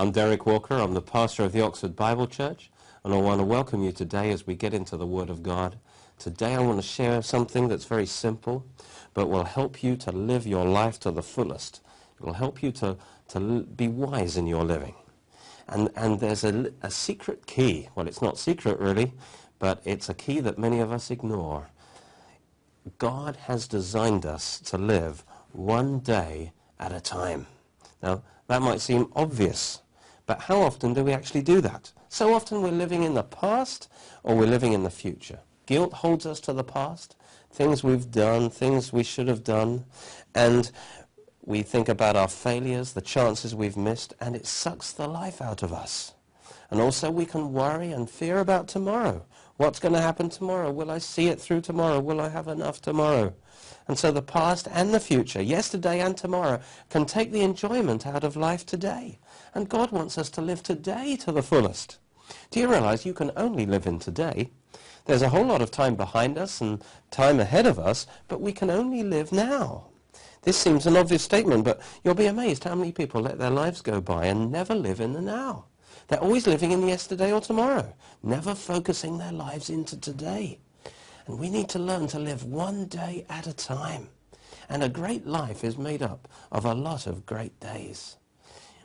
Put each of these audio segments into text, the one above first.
I'm Derek Walker. I'm the pastor of the Oxford Bible Church, and I want to welcome you today as we get into the Word of God. Today I want to share something that's very simple, but will help you to live your life to the fullest. It will help you to, to be wise in your living. And, and there's a, a secret key. Well, it's not secret really, but it's a key that many of us ignore. God has designed us to live one day at a time. Now, that might seem obvious, but how often do we actually do that? So often we're living in the past or we're living in the future. Guilt holds us to the past, things we've done, things we should have done, and we think about our failures, the chances we've missed, and it sucks the life out of us. And also we can worry and fear about tomorrow. What's going to happen tomorrow? Will I see it through tomorrow? Will I have enough tomorrow? And so the past and the future, yesterday and tomorrow, can take the enjoyment out of life today. And God wants us to live today to the fullest. Do you realize you can only live in today? There's a whole lot of time behind us and time ahead of us, but we can only live now. This seems an obvious statement, but you'll be amazed how many people let their lives go by and never live in the now. They're always living in yesterday or tomorrow, never focusing their lives into today. And we need to learn to live one day at a time. And a great life is made up of a lot of great days.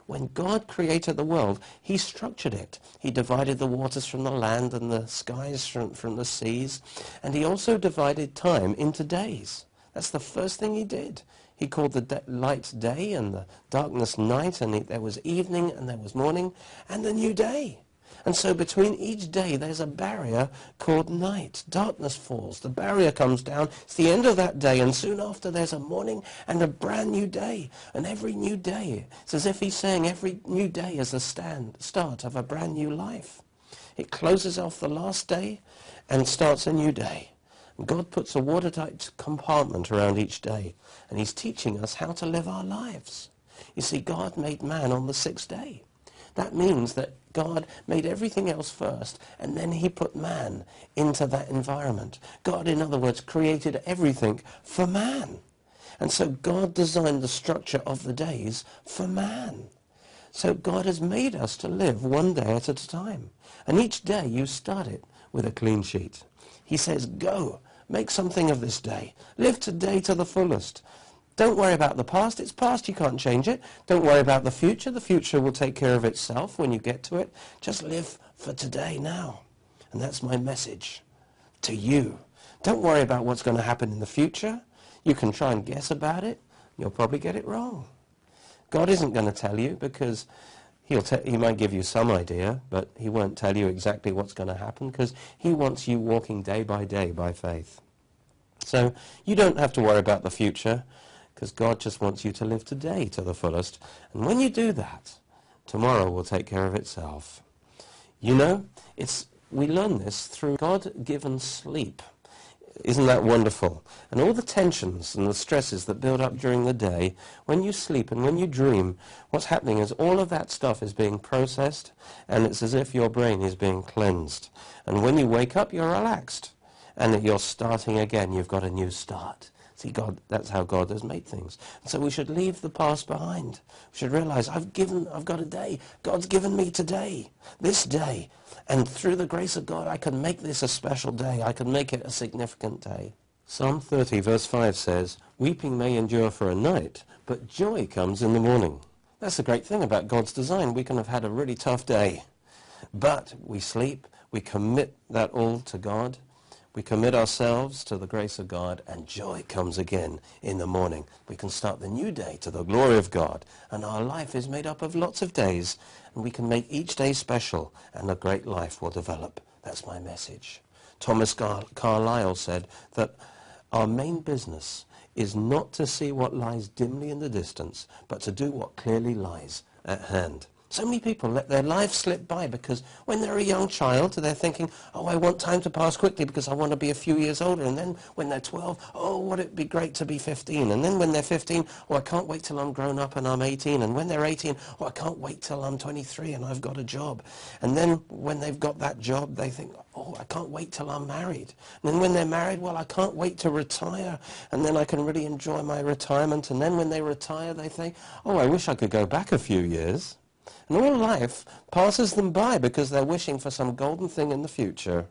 When God created the world, he structured it. He divided the waters from the land and the skies from, from the seas. And he also divided time into days. That's the first thing he did. He called the de- light day and the darkness night, and he, there was evening and there was morning and the new day. And so between each day there's a barrier called night. Darkness falls. The barrier comes down. It's the end of that day. And soon after there's a morning and a brand new day. And every new day, it's as if he's saying every new day is the stand, start of a brand new life. It closes off the last day and starts a new day. God puts a watertight compartment around each day. And he's teaching us how to live our lives. You see, God made man on the sixth day. That means that God made everything else first, and then he put man into that environment. God, in other words, created everything for man. And so God designed the structure of the days for man. So God has made us to live one day at a time. And each day you start it with a clean sheet. He says, go, make something of this day. Live today to the fullest. Don't worry about the past. It's past. You can't change it. Don't worry about the future. The future will take care of itself when you get to it. Just live for today now. And that's my message to you. Don't worry about what's going to happen in the future. You can try and guess about it. You'll probably get it wrong. God isn't going to tell you because he'll he might give you some idea, but he won't tell you exactly what's going to happen because he wants you walking day by day by faith. So you don't have to worry about the future because God just wants you to live today to the fullest. And when you do that, tomorrow will take care of itself. You know, it's, we learn this through God-given sleep. Isn't that wonderful? And all the tensions and the stresses that build up during the day, when you sleep and when you dream, what's happening is all of that stuff is being processed, and it's as if your brain is being cleansed. And when you wake up, you're relaxed, and you're starting again. You've got a new start. See, God, that's how God has made things. So we should leave the past behind. We should realize I've given, I've got a day. God's given me today, this day. And through the grace of God, I can make this a special day. I can make it a significant day. Psalm 30 verse 5 says, Weeping may endure for a night, but joy comes in the morning. That's the great thing about God's design. We can have had a really tough day, but we sleep, we commit that all to God, we commit ourselves to the grace of God and joy comes again in the morning. We can start the new day to the glory of God. And our life is made up of lots of days and we can make each day special and a great life will develop. That's my message. Thomas Car- Carlyle said that our main business is not to see what lies dimly in the distance, but to do what clearly lies at hand. So many people let their life slip by because when they're a young child, they're thinking, oh, I want time to pass quickly because I want to be a few years older. And then when they're 12, oh, would it be great to be 15? And then when they're 15, oh, I can't wait till I'm grown up and I'm 18. And when they're 18, oh, I can't wait till I'm 23 and I've got a job. And then when they've got that job, they think, oh, I can't wait till I'm married. And then when they're married, well, I can't wait to retire. And then I can really enjoy my retirement. And then when they retire, they think, oh, I wish I could go back a few years. And all life passes them by because they're wishing for some golden thing in the future.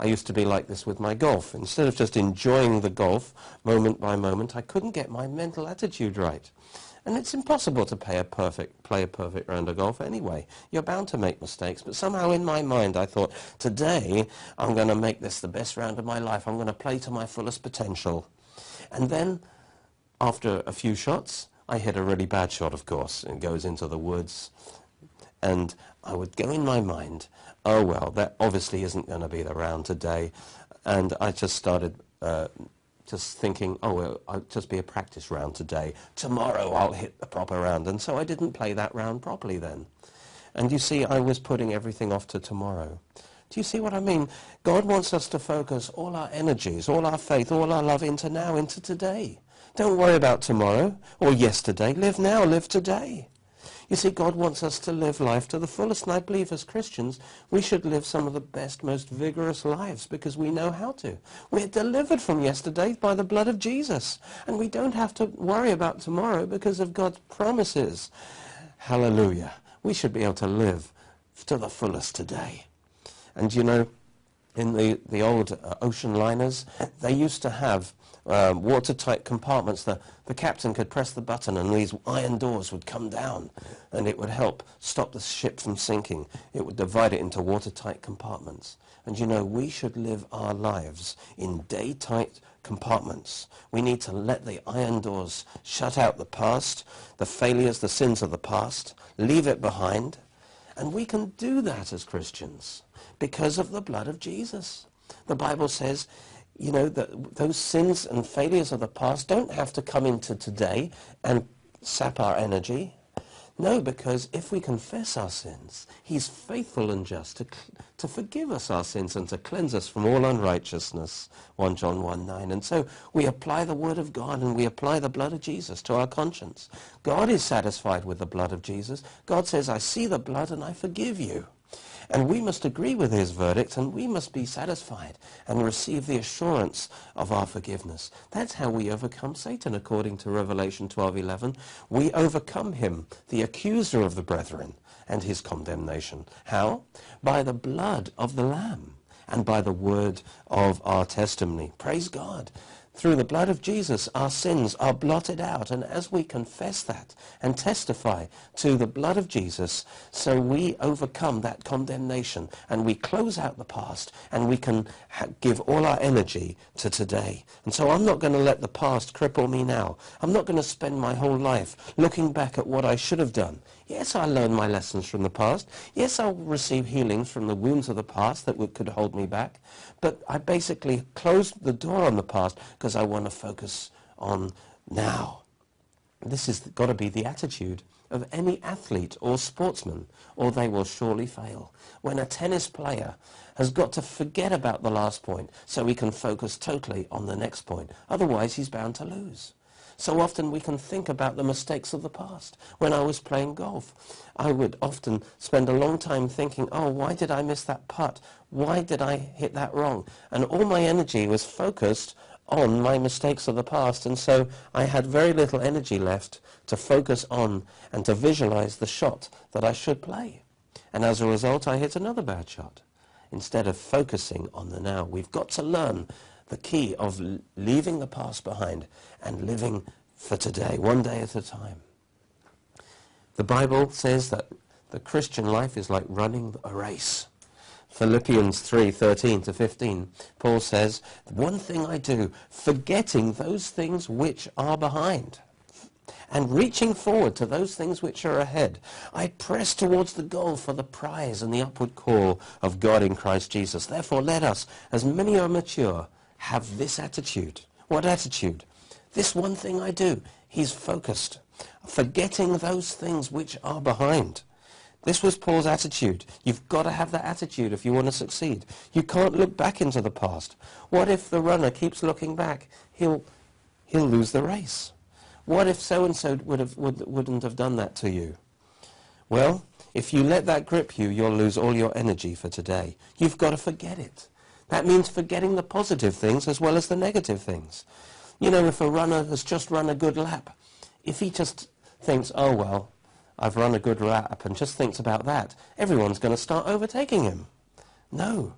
I used to be like this with my golf. Instead of just enjoying the golf moment by moment, I couldn't get my mental attitude right. And it's impossible to play a perfect, play a perfect round of golf anyway. You're bound to make mistakes. But somehow in my mind I thought, today I'm going to make this the best round of my life. I'm going to play to my fullest potential. And then after a few shots, I hit a really bad shot, of course. It goes into the woods. And I would go in my mind, oh, well, that obviously isn't going to be the round today. And I just started uh, just thinking, oh, well, I'll just be a practice round today. Tomorrow I'll hit the proper round. And so I didn't play that round properly then. And you see, I was putting everything off to tomorrow. Do you see what I mean? God wants us to focus all our energies, all our faith, all our love into now, into today. Don't worry about tomorrow or yesterday. Live now, live today. You see, God wants us to live life to the fullest, and I believe as Christians, we should live some of the best, most vigorous lives because we know how to. We're delivered from yesterday by the blood of Jesus, and we don't have to worry about tomorrow because of God's promises. Hallelujah. We should be able to live to the fullest today. And you know, in the, the old uh, ocean liners, they used to have um, watertight compartments. The, the captain could press the button and these iron doors would come down and it would help stop the ship from sinking. It would divide it into watertight compartments. And you know, we should live our lives in day-tight compartments. We need to let the iron doors shut out the past, the failures, the sins of the past, leave it behind. And we can do that as Christians because of the blood of Jesus. The Bible says you know, that those sins and failures of the past don't have to come into today and sap our energy. No, because if we confess our sins, he's faithful and just to, to forgive us our sins and to cleanse us from all unrighteousness, 1 John 1, 9. And so we apply the word of God and we apply the blood of Jesus to our conscience. God is satisfied with the blood of Jesus. God says, I see the blood and I forgive you. And we must agree with his verdict and we must be satisfied and receive the assurance of our forgiveness. That's how we overcome Satan according to Revelation 12:11. We overcome him, the accuser of the brethren, and his condemnation. How? By the blood of the Lamb and by the word of our testimony. Praise God. Through the blood of Jesus, our sins are blotted out. And as we confess that and testify to the blood of Jesus, so we overcome that condemnation and we close out the past and we can give all our energy to today. And so I'm not going to let the past cripple me now. I'm not going to spend my whole life looking back at what I should have done. Yes, I learned my lessons from the past. Yes, I'll receive healings from the wounds of the past that could hold me back. But I basically closed the door on the past because I want to focus on now. This has got to be the attitude of any athlete or sportsman, or they will surely fail. When a tennis player has got to forget about the last point so he can focus totally on the next point. Otherwise, he's bound to lose. So often we can think about the mistakes of the past. When I was playing golf, I would often spend a long time thinking, oh, why did I miss that putt? Why did I hit that wrong? And all my energy was focused on my mistakes of the past. And so I had very little energy left to focus on and to visualize the shot that I should play. And as a result, I hit another bad shot instead of focusing on the now. We've got to learn the key of leaving the past behind and living for today, one day at a time. The Bible says that the Christian life is like running a race. Philippians 3:13 to 15, Paul says, "One thing I do, forgetting those things which are behind." and reaching forward to those things which are ahead, I press towards the goal for the prize and the upward call of God in Christ Jesus. Therefore, let us, as many are mature, have this attitude. What attitude? This one thing I do. He's focused, forgetting those things which are behind. This was Paul's attitude. You've got to have that attitude if you want to succeed. You can't look back into the past. What if the runner keeps looking back? He'll, he'll lose the race. What if so-and-so would have, would, wouldn't have done that to you? Well, if you let that grip you, you'll lose all your energy for today. You've got to forget it. That means forgetting the positive things as well as the negative things. You know, if a runner has just run a good lap, if he just thinks, oh, well, I've run a good lap and just thinks about that, everyone's going to start overtaking him. No.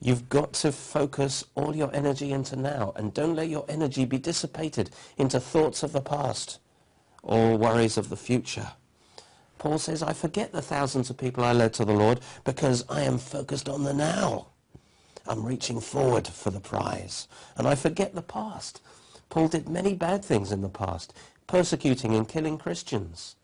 You've got to focus all your energy into now and don't let your energy be dissipated into thoughts of the past or worries of the future. Paul says, I forget the thousands of people I led to the Lord because I am focused on the now. I'm reaching forward for the prize. And I forget the past. Paul did many bad things in the past, persecuting and killing Christians.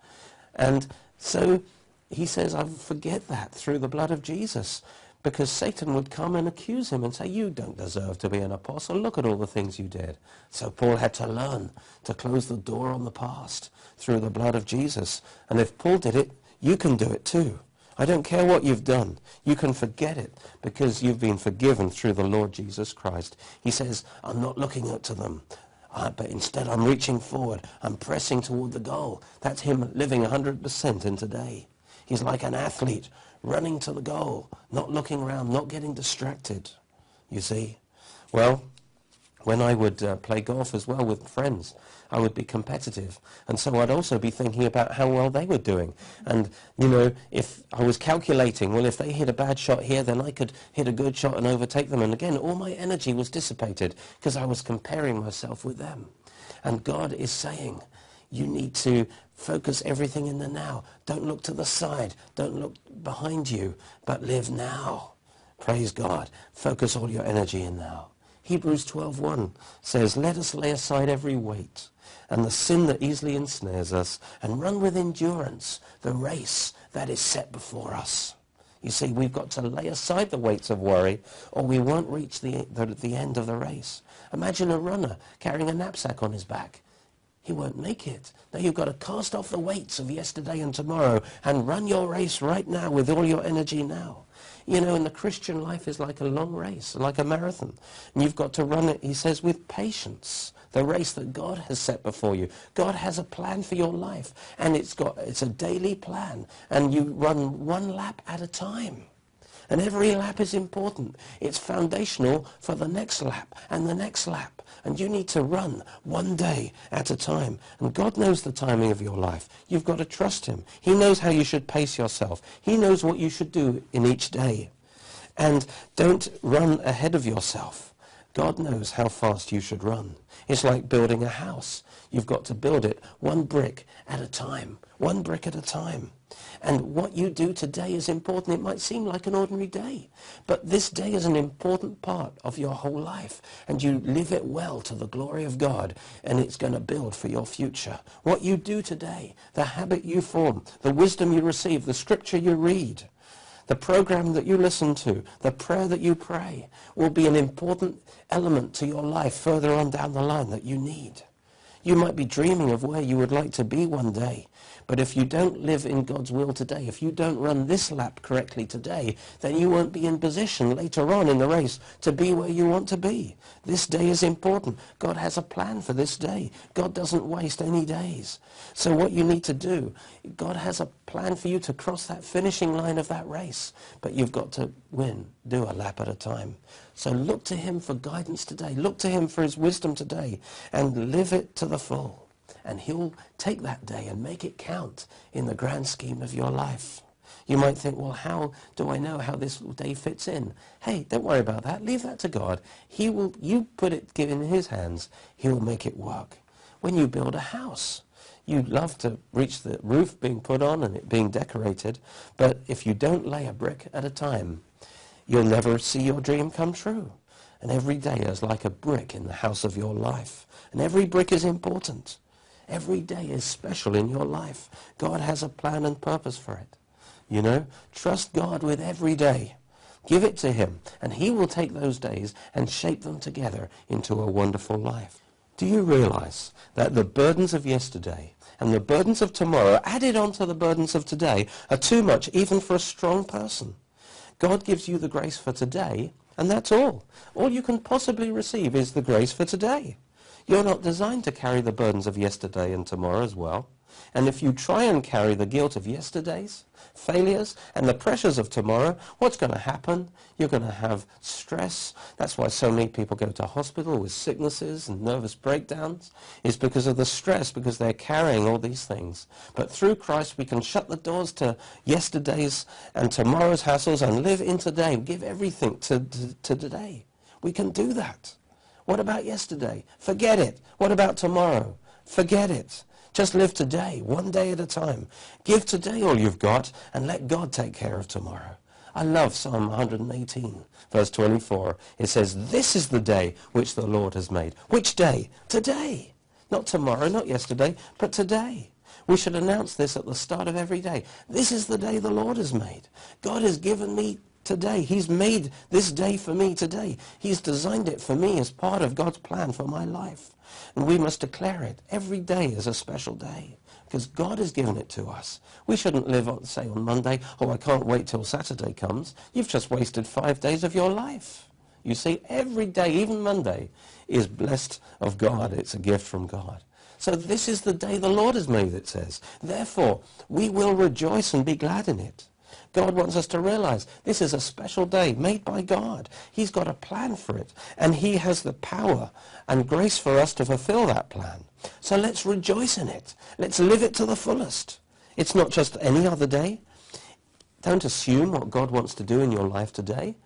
And so he says, I forget that through the blood of Jesus because Satan would come and accuse him and say, you don't deserve to be an apostle. Look at all the things you did. So Paul had to learn to close the door on the past through the blood of Jesus. And if Paul did it, you can do it too. I don't care what you've done. You can forget it because you've been forgiven through the Lord Jesus Christ. He says, I'm not looking up to them, uh, but instead I'm reaching forward. I'm pressing toward the goal. That's him living 100% in today. He's like an athlete running to the goal, not looking around, not getting distracted, you see. Well, when I would uh, play golf as well with friends, I would be competitive. And so I'd also be thinking about how well they were doing. And, you know, if I was calculating, well, if they hit a bad shot here, then I could hit a good shot and overtake them. And again, all my energy was dissipated because I was comparing myself with them. And God is saying, you need to focus everything in the now. Don't look to the side. Don't look behind you, but live now. Praise God. Focus all your energy in now. Hebrews 12.1 says, Let us lay aside every weight and the sin that easily ensnares us and run with endurance the race that is set before us. You see, we've got to lay aside the weights of worry or we won't reach the, the, the end of the race. Imagine a runner carrying a knapsack on his back. He won't make it. Now you've got to cast off the weights of yesterday and tomorrow and run your race right now with all your energy now. You know, and the Christian life is like a long race, like a marathon. And you've got to run it, he says, with patience. The race that God has set before you. God has a plan for your life. And it's got it's a daily plan. And you run one lap at a time. And every lap is important. It's foundational for the next lap and the next lap. And you need to run one day at a time. And God knows the timing of your life. You've got to trust him. He knows how you should pace yourself. He knows what you should do in each day. And don't run ahead of yourself. God knows how fast you should run. It's like building a house. You've got to build it one brick at a time. One brick at a time. And what you do today is important. It might seem like an ordinary day, but this day is an important part of your whole life. And you live it well to the glory of God, and it's going to build for your future. What you do today, the habit you form, the wisdom you receive, the scripture you read, the program that you listen to, the prayer that you pray, will be an important element to your life further on down the line that you need. You might be dreaming of where you would like to be one day. But if you don't live in God's will today, if you don't run this lap correctly today, then you won't be in position later on in the race to be where you want to be. This day is important. God has a plan for this day. God doesn't waste any days. So what you need to do, God has a plan for you to cross that finishing line of that race. But you've got to win, do a lap at a time. So look to him for guidance today. Look to him for his wisdom today and live it to the full and he'll take that day and make it count in the grand scheme of your life. You might think, well, how do I know how this day fits in? Hey, don't worry about that. Leave that to God. He will, you put it in his hands. He will make it work. When you build a house, you love to reach the roof being put on and it being decorated, but if you don't lay a brick at a time, you'll never see your dream come true. And every day is like a brick in the house of your life. And every brick is important. Every day is special in your life. God has a plan and purpose for it. You know, trust God with every day. Give it to him, and he will take those days and shape them together into a wonderful life. Do you realize that the burdens of yesterday and the burdens of tomorrow added on to the burdens of today are too much even for a strong person? God gives you the grace for today, and that's all. All you can possibly receive is the grace for today. You're not designed to carry the burdens of yesterday and tomorrow as well. And if you try and carry the guilt of yesterday's failures and the pressures of tomorrow, what's going to happen? You're going to have stress. That's why so many people go to hospital with sicknesses and nervous breakdowns. It's because of the stress, because they're carrying all these things. But through Christ, we can shut the doors to yesterday's and tomorrow's hassles and live in today. Give everything to, to, to today. We can do that. What about yesterday? Forget it. What about tomorrow? Forget it. Just live today, one day at a time. Give today all you've got and let God take care of tomorrow. I love Psalm 118, verse 24. It says, This is the day which the Lord has made. Which day? Today. Not tomorrow, not yesterday, but today. We should announce this at the start of every day. This is the day the Lord has made. God has given me today. He's made this day for me today. He's designed it for me as part of God's plan for my life. And we must declare it every day as a special day because God has given it to us. We shouldn't live, on, say, on Monday, oh, I can't wait till Saturday comes. You've just wasted five days of your life. You see, every day, even Monday, is blessed of God. It's a gift from God. So this is the day the Lord has made, it says. Therefore, we will rejoice and be glad in it. God wants us to realize this is a special day made by God. He's got a plan for it. And he has the power and grace for us to fulfill that plan. So let's rejoice in it. Let's live it to the fullest. It's not just any other day. Don't assume what God wants to do in your life today,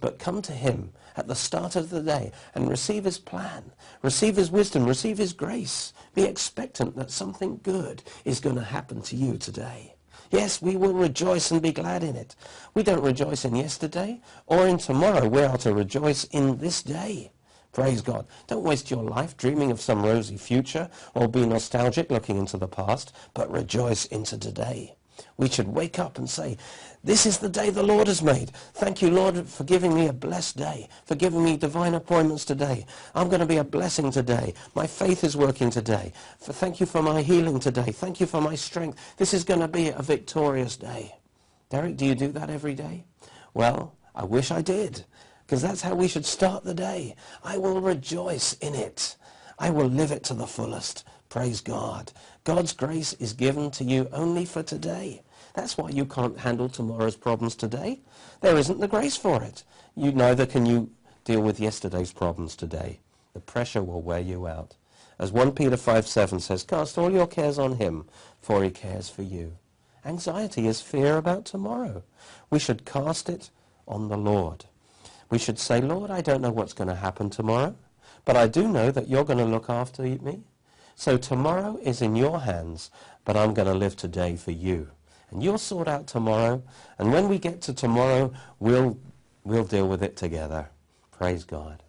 but come to him at the start of the day and receive his plan, receive his wisdom, receive his grace. Be expectant that something good is going to happen to you today. Yes, we will rejoice and be glad in it. We don't rejoice in yesterday or in tomorrow. We are to rejoice in this day. Praise God. Don't waste your life dreaming of some rosy future or be nostalgic looking into the past, but rejoice into today. We should wake up and say, this is the day the Lord has made. Thank you, Lord, for giving me a blessed day, for giving me divine appointments today. I'm going to be a blessing today. My faith is working today. For, thank you for my healing today. Thank you for my strength. This is going to be a victorious day. Derek, do you do that every day? Well, I wish I did, because that's how we should start the day. I will rejoice in it. I will live it to the fullest. Praise God. God's grace is given to you only for today. That's why you can't handle tomorrow's problems today. There isn't the grace for it. You neither can you deal with yesterday's problems today. The pressure will wear you out. As 1 Peter 5, 7 says, cast all your cares on him, for he cares for you. Anxiety is fear about tomorrow. We should cast it on the Lord. We should say, Lord, I don't know what's going to happen tomorrow, but I do know that you're going to look after me. So tomorrow is in your hands, but I'm going to live today for you and you'll sort out tomorrow. And when we get to tomorrow, we'll, we'll deal with it together. Praise God.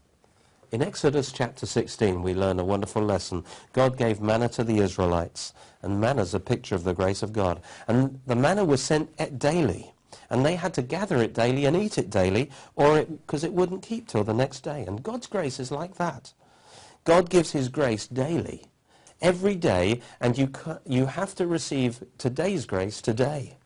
In Exodus chapter 16, we learn a wonderful lesson. God gave manna to the Israelites, and manna is a picture of the grace of God. And the manna was sent daily, and they had to gather it daily and eat it daily, or because it, it wouldn't keep till the next day. And God's grace is like that. God gives his grace daily every day, and you, you have to receive today's grace today.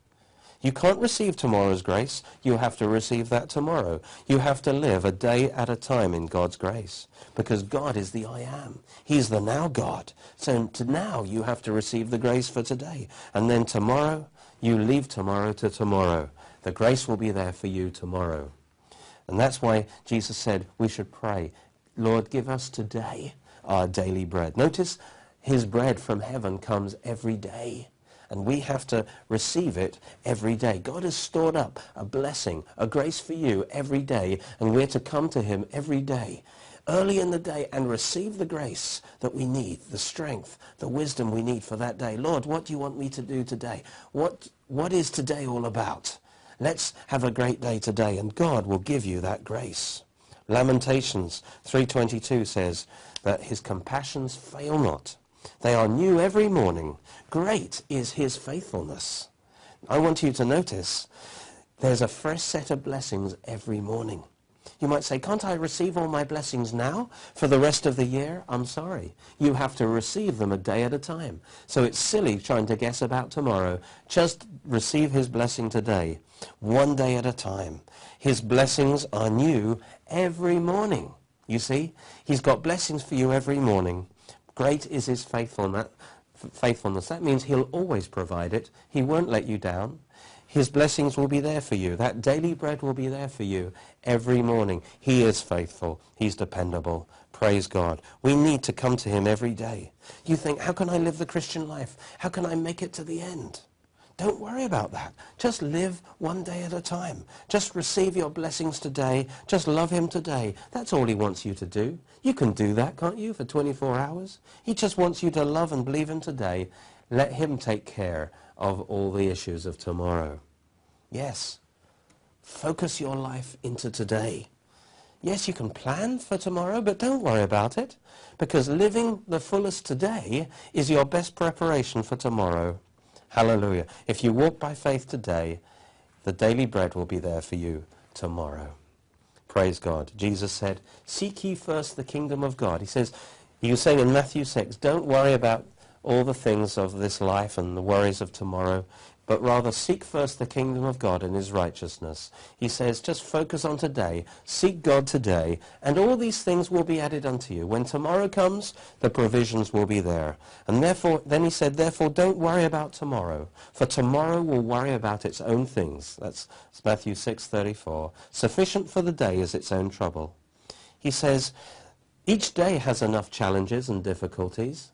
You can't receive tomorrow's grace. You have to receive that tomorrow. You have to live a day at a time in God's grace because God is the I am. He's the now God. So now you have to receive the grace for today. And then tomorrow, you leave tomorrow to tomorrow. The grace will be there for you tomorrow. And that's why Jesus said we should pray, Lord, give us today our daily bread. Notice his bread from heaven comes every day. And we have to receive it every day. God has stored up a blessing, a grace for you every day, and we're to come to him every day, early in the day, and receive the grace that we need, the strength, the wisdom we need for that day. Lord, what do you want me to do today? What, what is today all about? Let's have a great day today, and God will give you that grace. Lamentations 3.22 says that his compassions fail not. They are new every morning. Great is his faithfulness. I want you to notice there's a fresh set of blessings every morning. You might say, can't I receive all my blessings now for the rest of the year? I'm sorry. You have to receive them a day at a time. So it's silly trying to guess about tomorrow. Just receive his blessing today, one day at a time. His blessings are new every morning. You see, he's got blessings for you every morning. Great is his faithfulness. That means he'll always provide it. He won't let you down. His blessings will be there for you. That daily bread will be there for you every morning. He is faithful. He's dependable. Praise God. We need to come to him every day. You think, how can I live the Christian life? How can I make it to the end? Don't worry about that. Just live one day at a time. Just receive your blessings today. Just love him today. That's all he wants you to do. You can do that, can't you, for 24 hours? He just wants you to love and believe him today. Let him take care of all the issues of tomorrow. Yes. Focus your life into today. Yes, you can plan for tomorrow, but don't worry about it, because living the fullest today is your best preparation for tomorrow. Hallelujah. If you walk by faith today, the daily bread will be there for you tomorrow. Praise God. Jesus said, seek ye first the kingdom of God. He says, he was saying in Matthew 6, don't worry about all the things of this life and the worries of tomorrow but rather seek first the kingdom of God and his righteousness. He says, just focus on today, seek God today, and all these things will be added unto you. When tomorrow comes, the provisions will be there. And therefore, then he said, therefore don't worry about tomorrow, for tomorrow will worry about its own things. That's Matthew 6:34. Sufficient for the day is its own trouble. He says, each day has enough challenges and difficulties.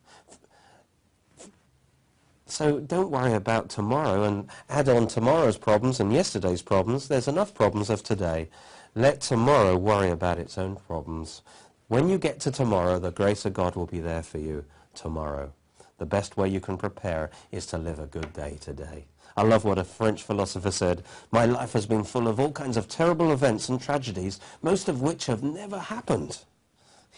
So don't worry about tomorrow and add on tomorrow's problems and yesterday's problems. There's enough problems of today. Let tomorrow worry about its own problems. When you get to tomorrow, the grace of God will be there for you tomorrow. The best way you can prepare is to live a good day today. I love what a French philosopher said. My life has been full of all kinds of terrible events and tragedies, most of which have never happened.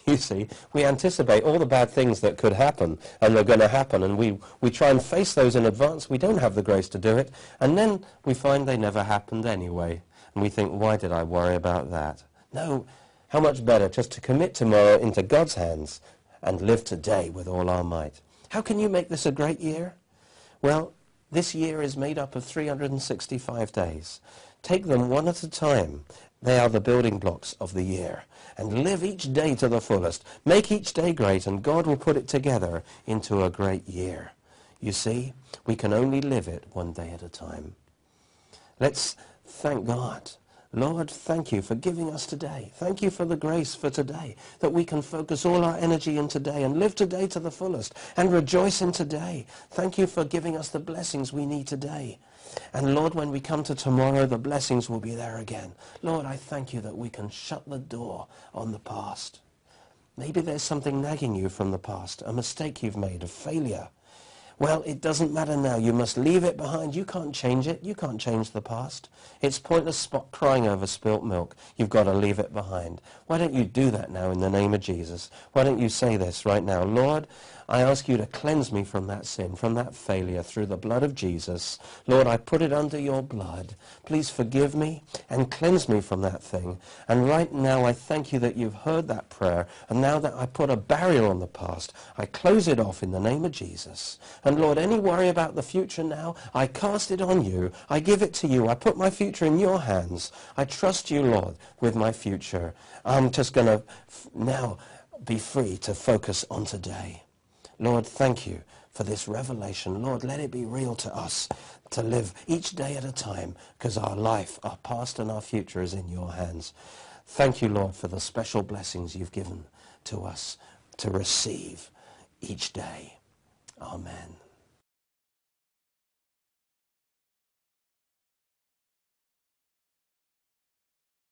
You see, we anticipate all the bad things that could happen and they're going to happen and we, we try and face those in advance. We don't have the grace to do it. And then we find they never happened anyway. And we think, why did I worry about that? No, how much better just to commit tomorrow into God's hands and live today with all our might. How can you make this a great year? Well, this year is made up of 365 days. Take them one at a time. They are the building blocks of the year and live each day to the fullest. Make each day great, and God will put it together into a great year. You see, we can only live it one day at a time. Let's thank God. Lord, thank you for giving us today. Thank you for the grace for today, that we can focus all our energy in today and live today to the fullest and rejoice in today. Thank you for giving us the blessings we need today. And Lord, when we come to tomorrow, the blessings will be there again. Lord, I thank you that we can shut the door on the past. Maybe there's something nagging you from the past, a mistake you've made, a failure. Well, it doesn't matter now. You must leave it behind. You can't change it. You can't change the past. It's pointless crying over spilt milk. You've got to leave it behind. Why don't you do that now in the name of Jesus? Why don't you say this right now? Lord, I ask you to cleanse me from that sin, from that failure through the blood of Jesus. Lord, I put it under your blood. Please forgive me and cleanse me from that thing. And right now I thank you that you've heard that prayer. And now that I put a barrier on the past, I close it off in the name of Jesus. And Lord, any worry about the future now, I cast it on you. I give it to you. I put my future in your hands. I trust you, Lord, with my future. I'm just going to now be free to focus on today. Lord, thank you for this revelation. Lord, let it be real to us to live each day at a time because our life, our past and our future is in your hands. Thank you, Lord, for the special blessings you've given to us to receive each day. Amen.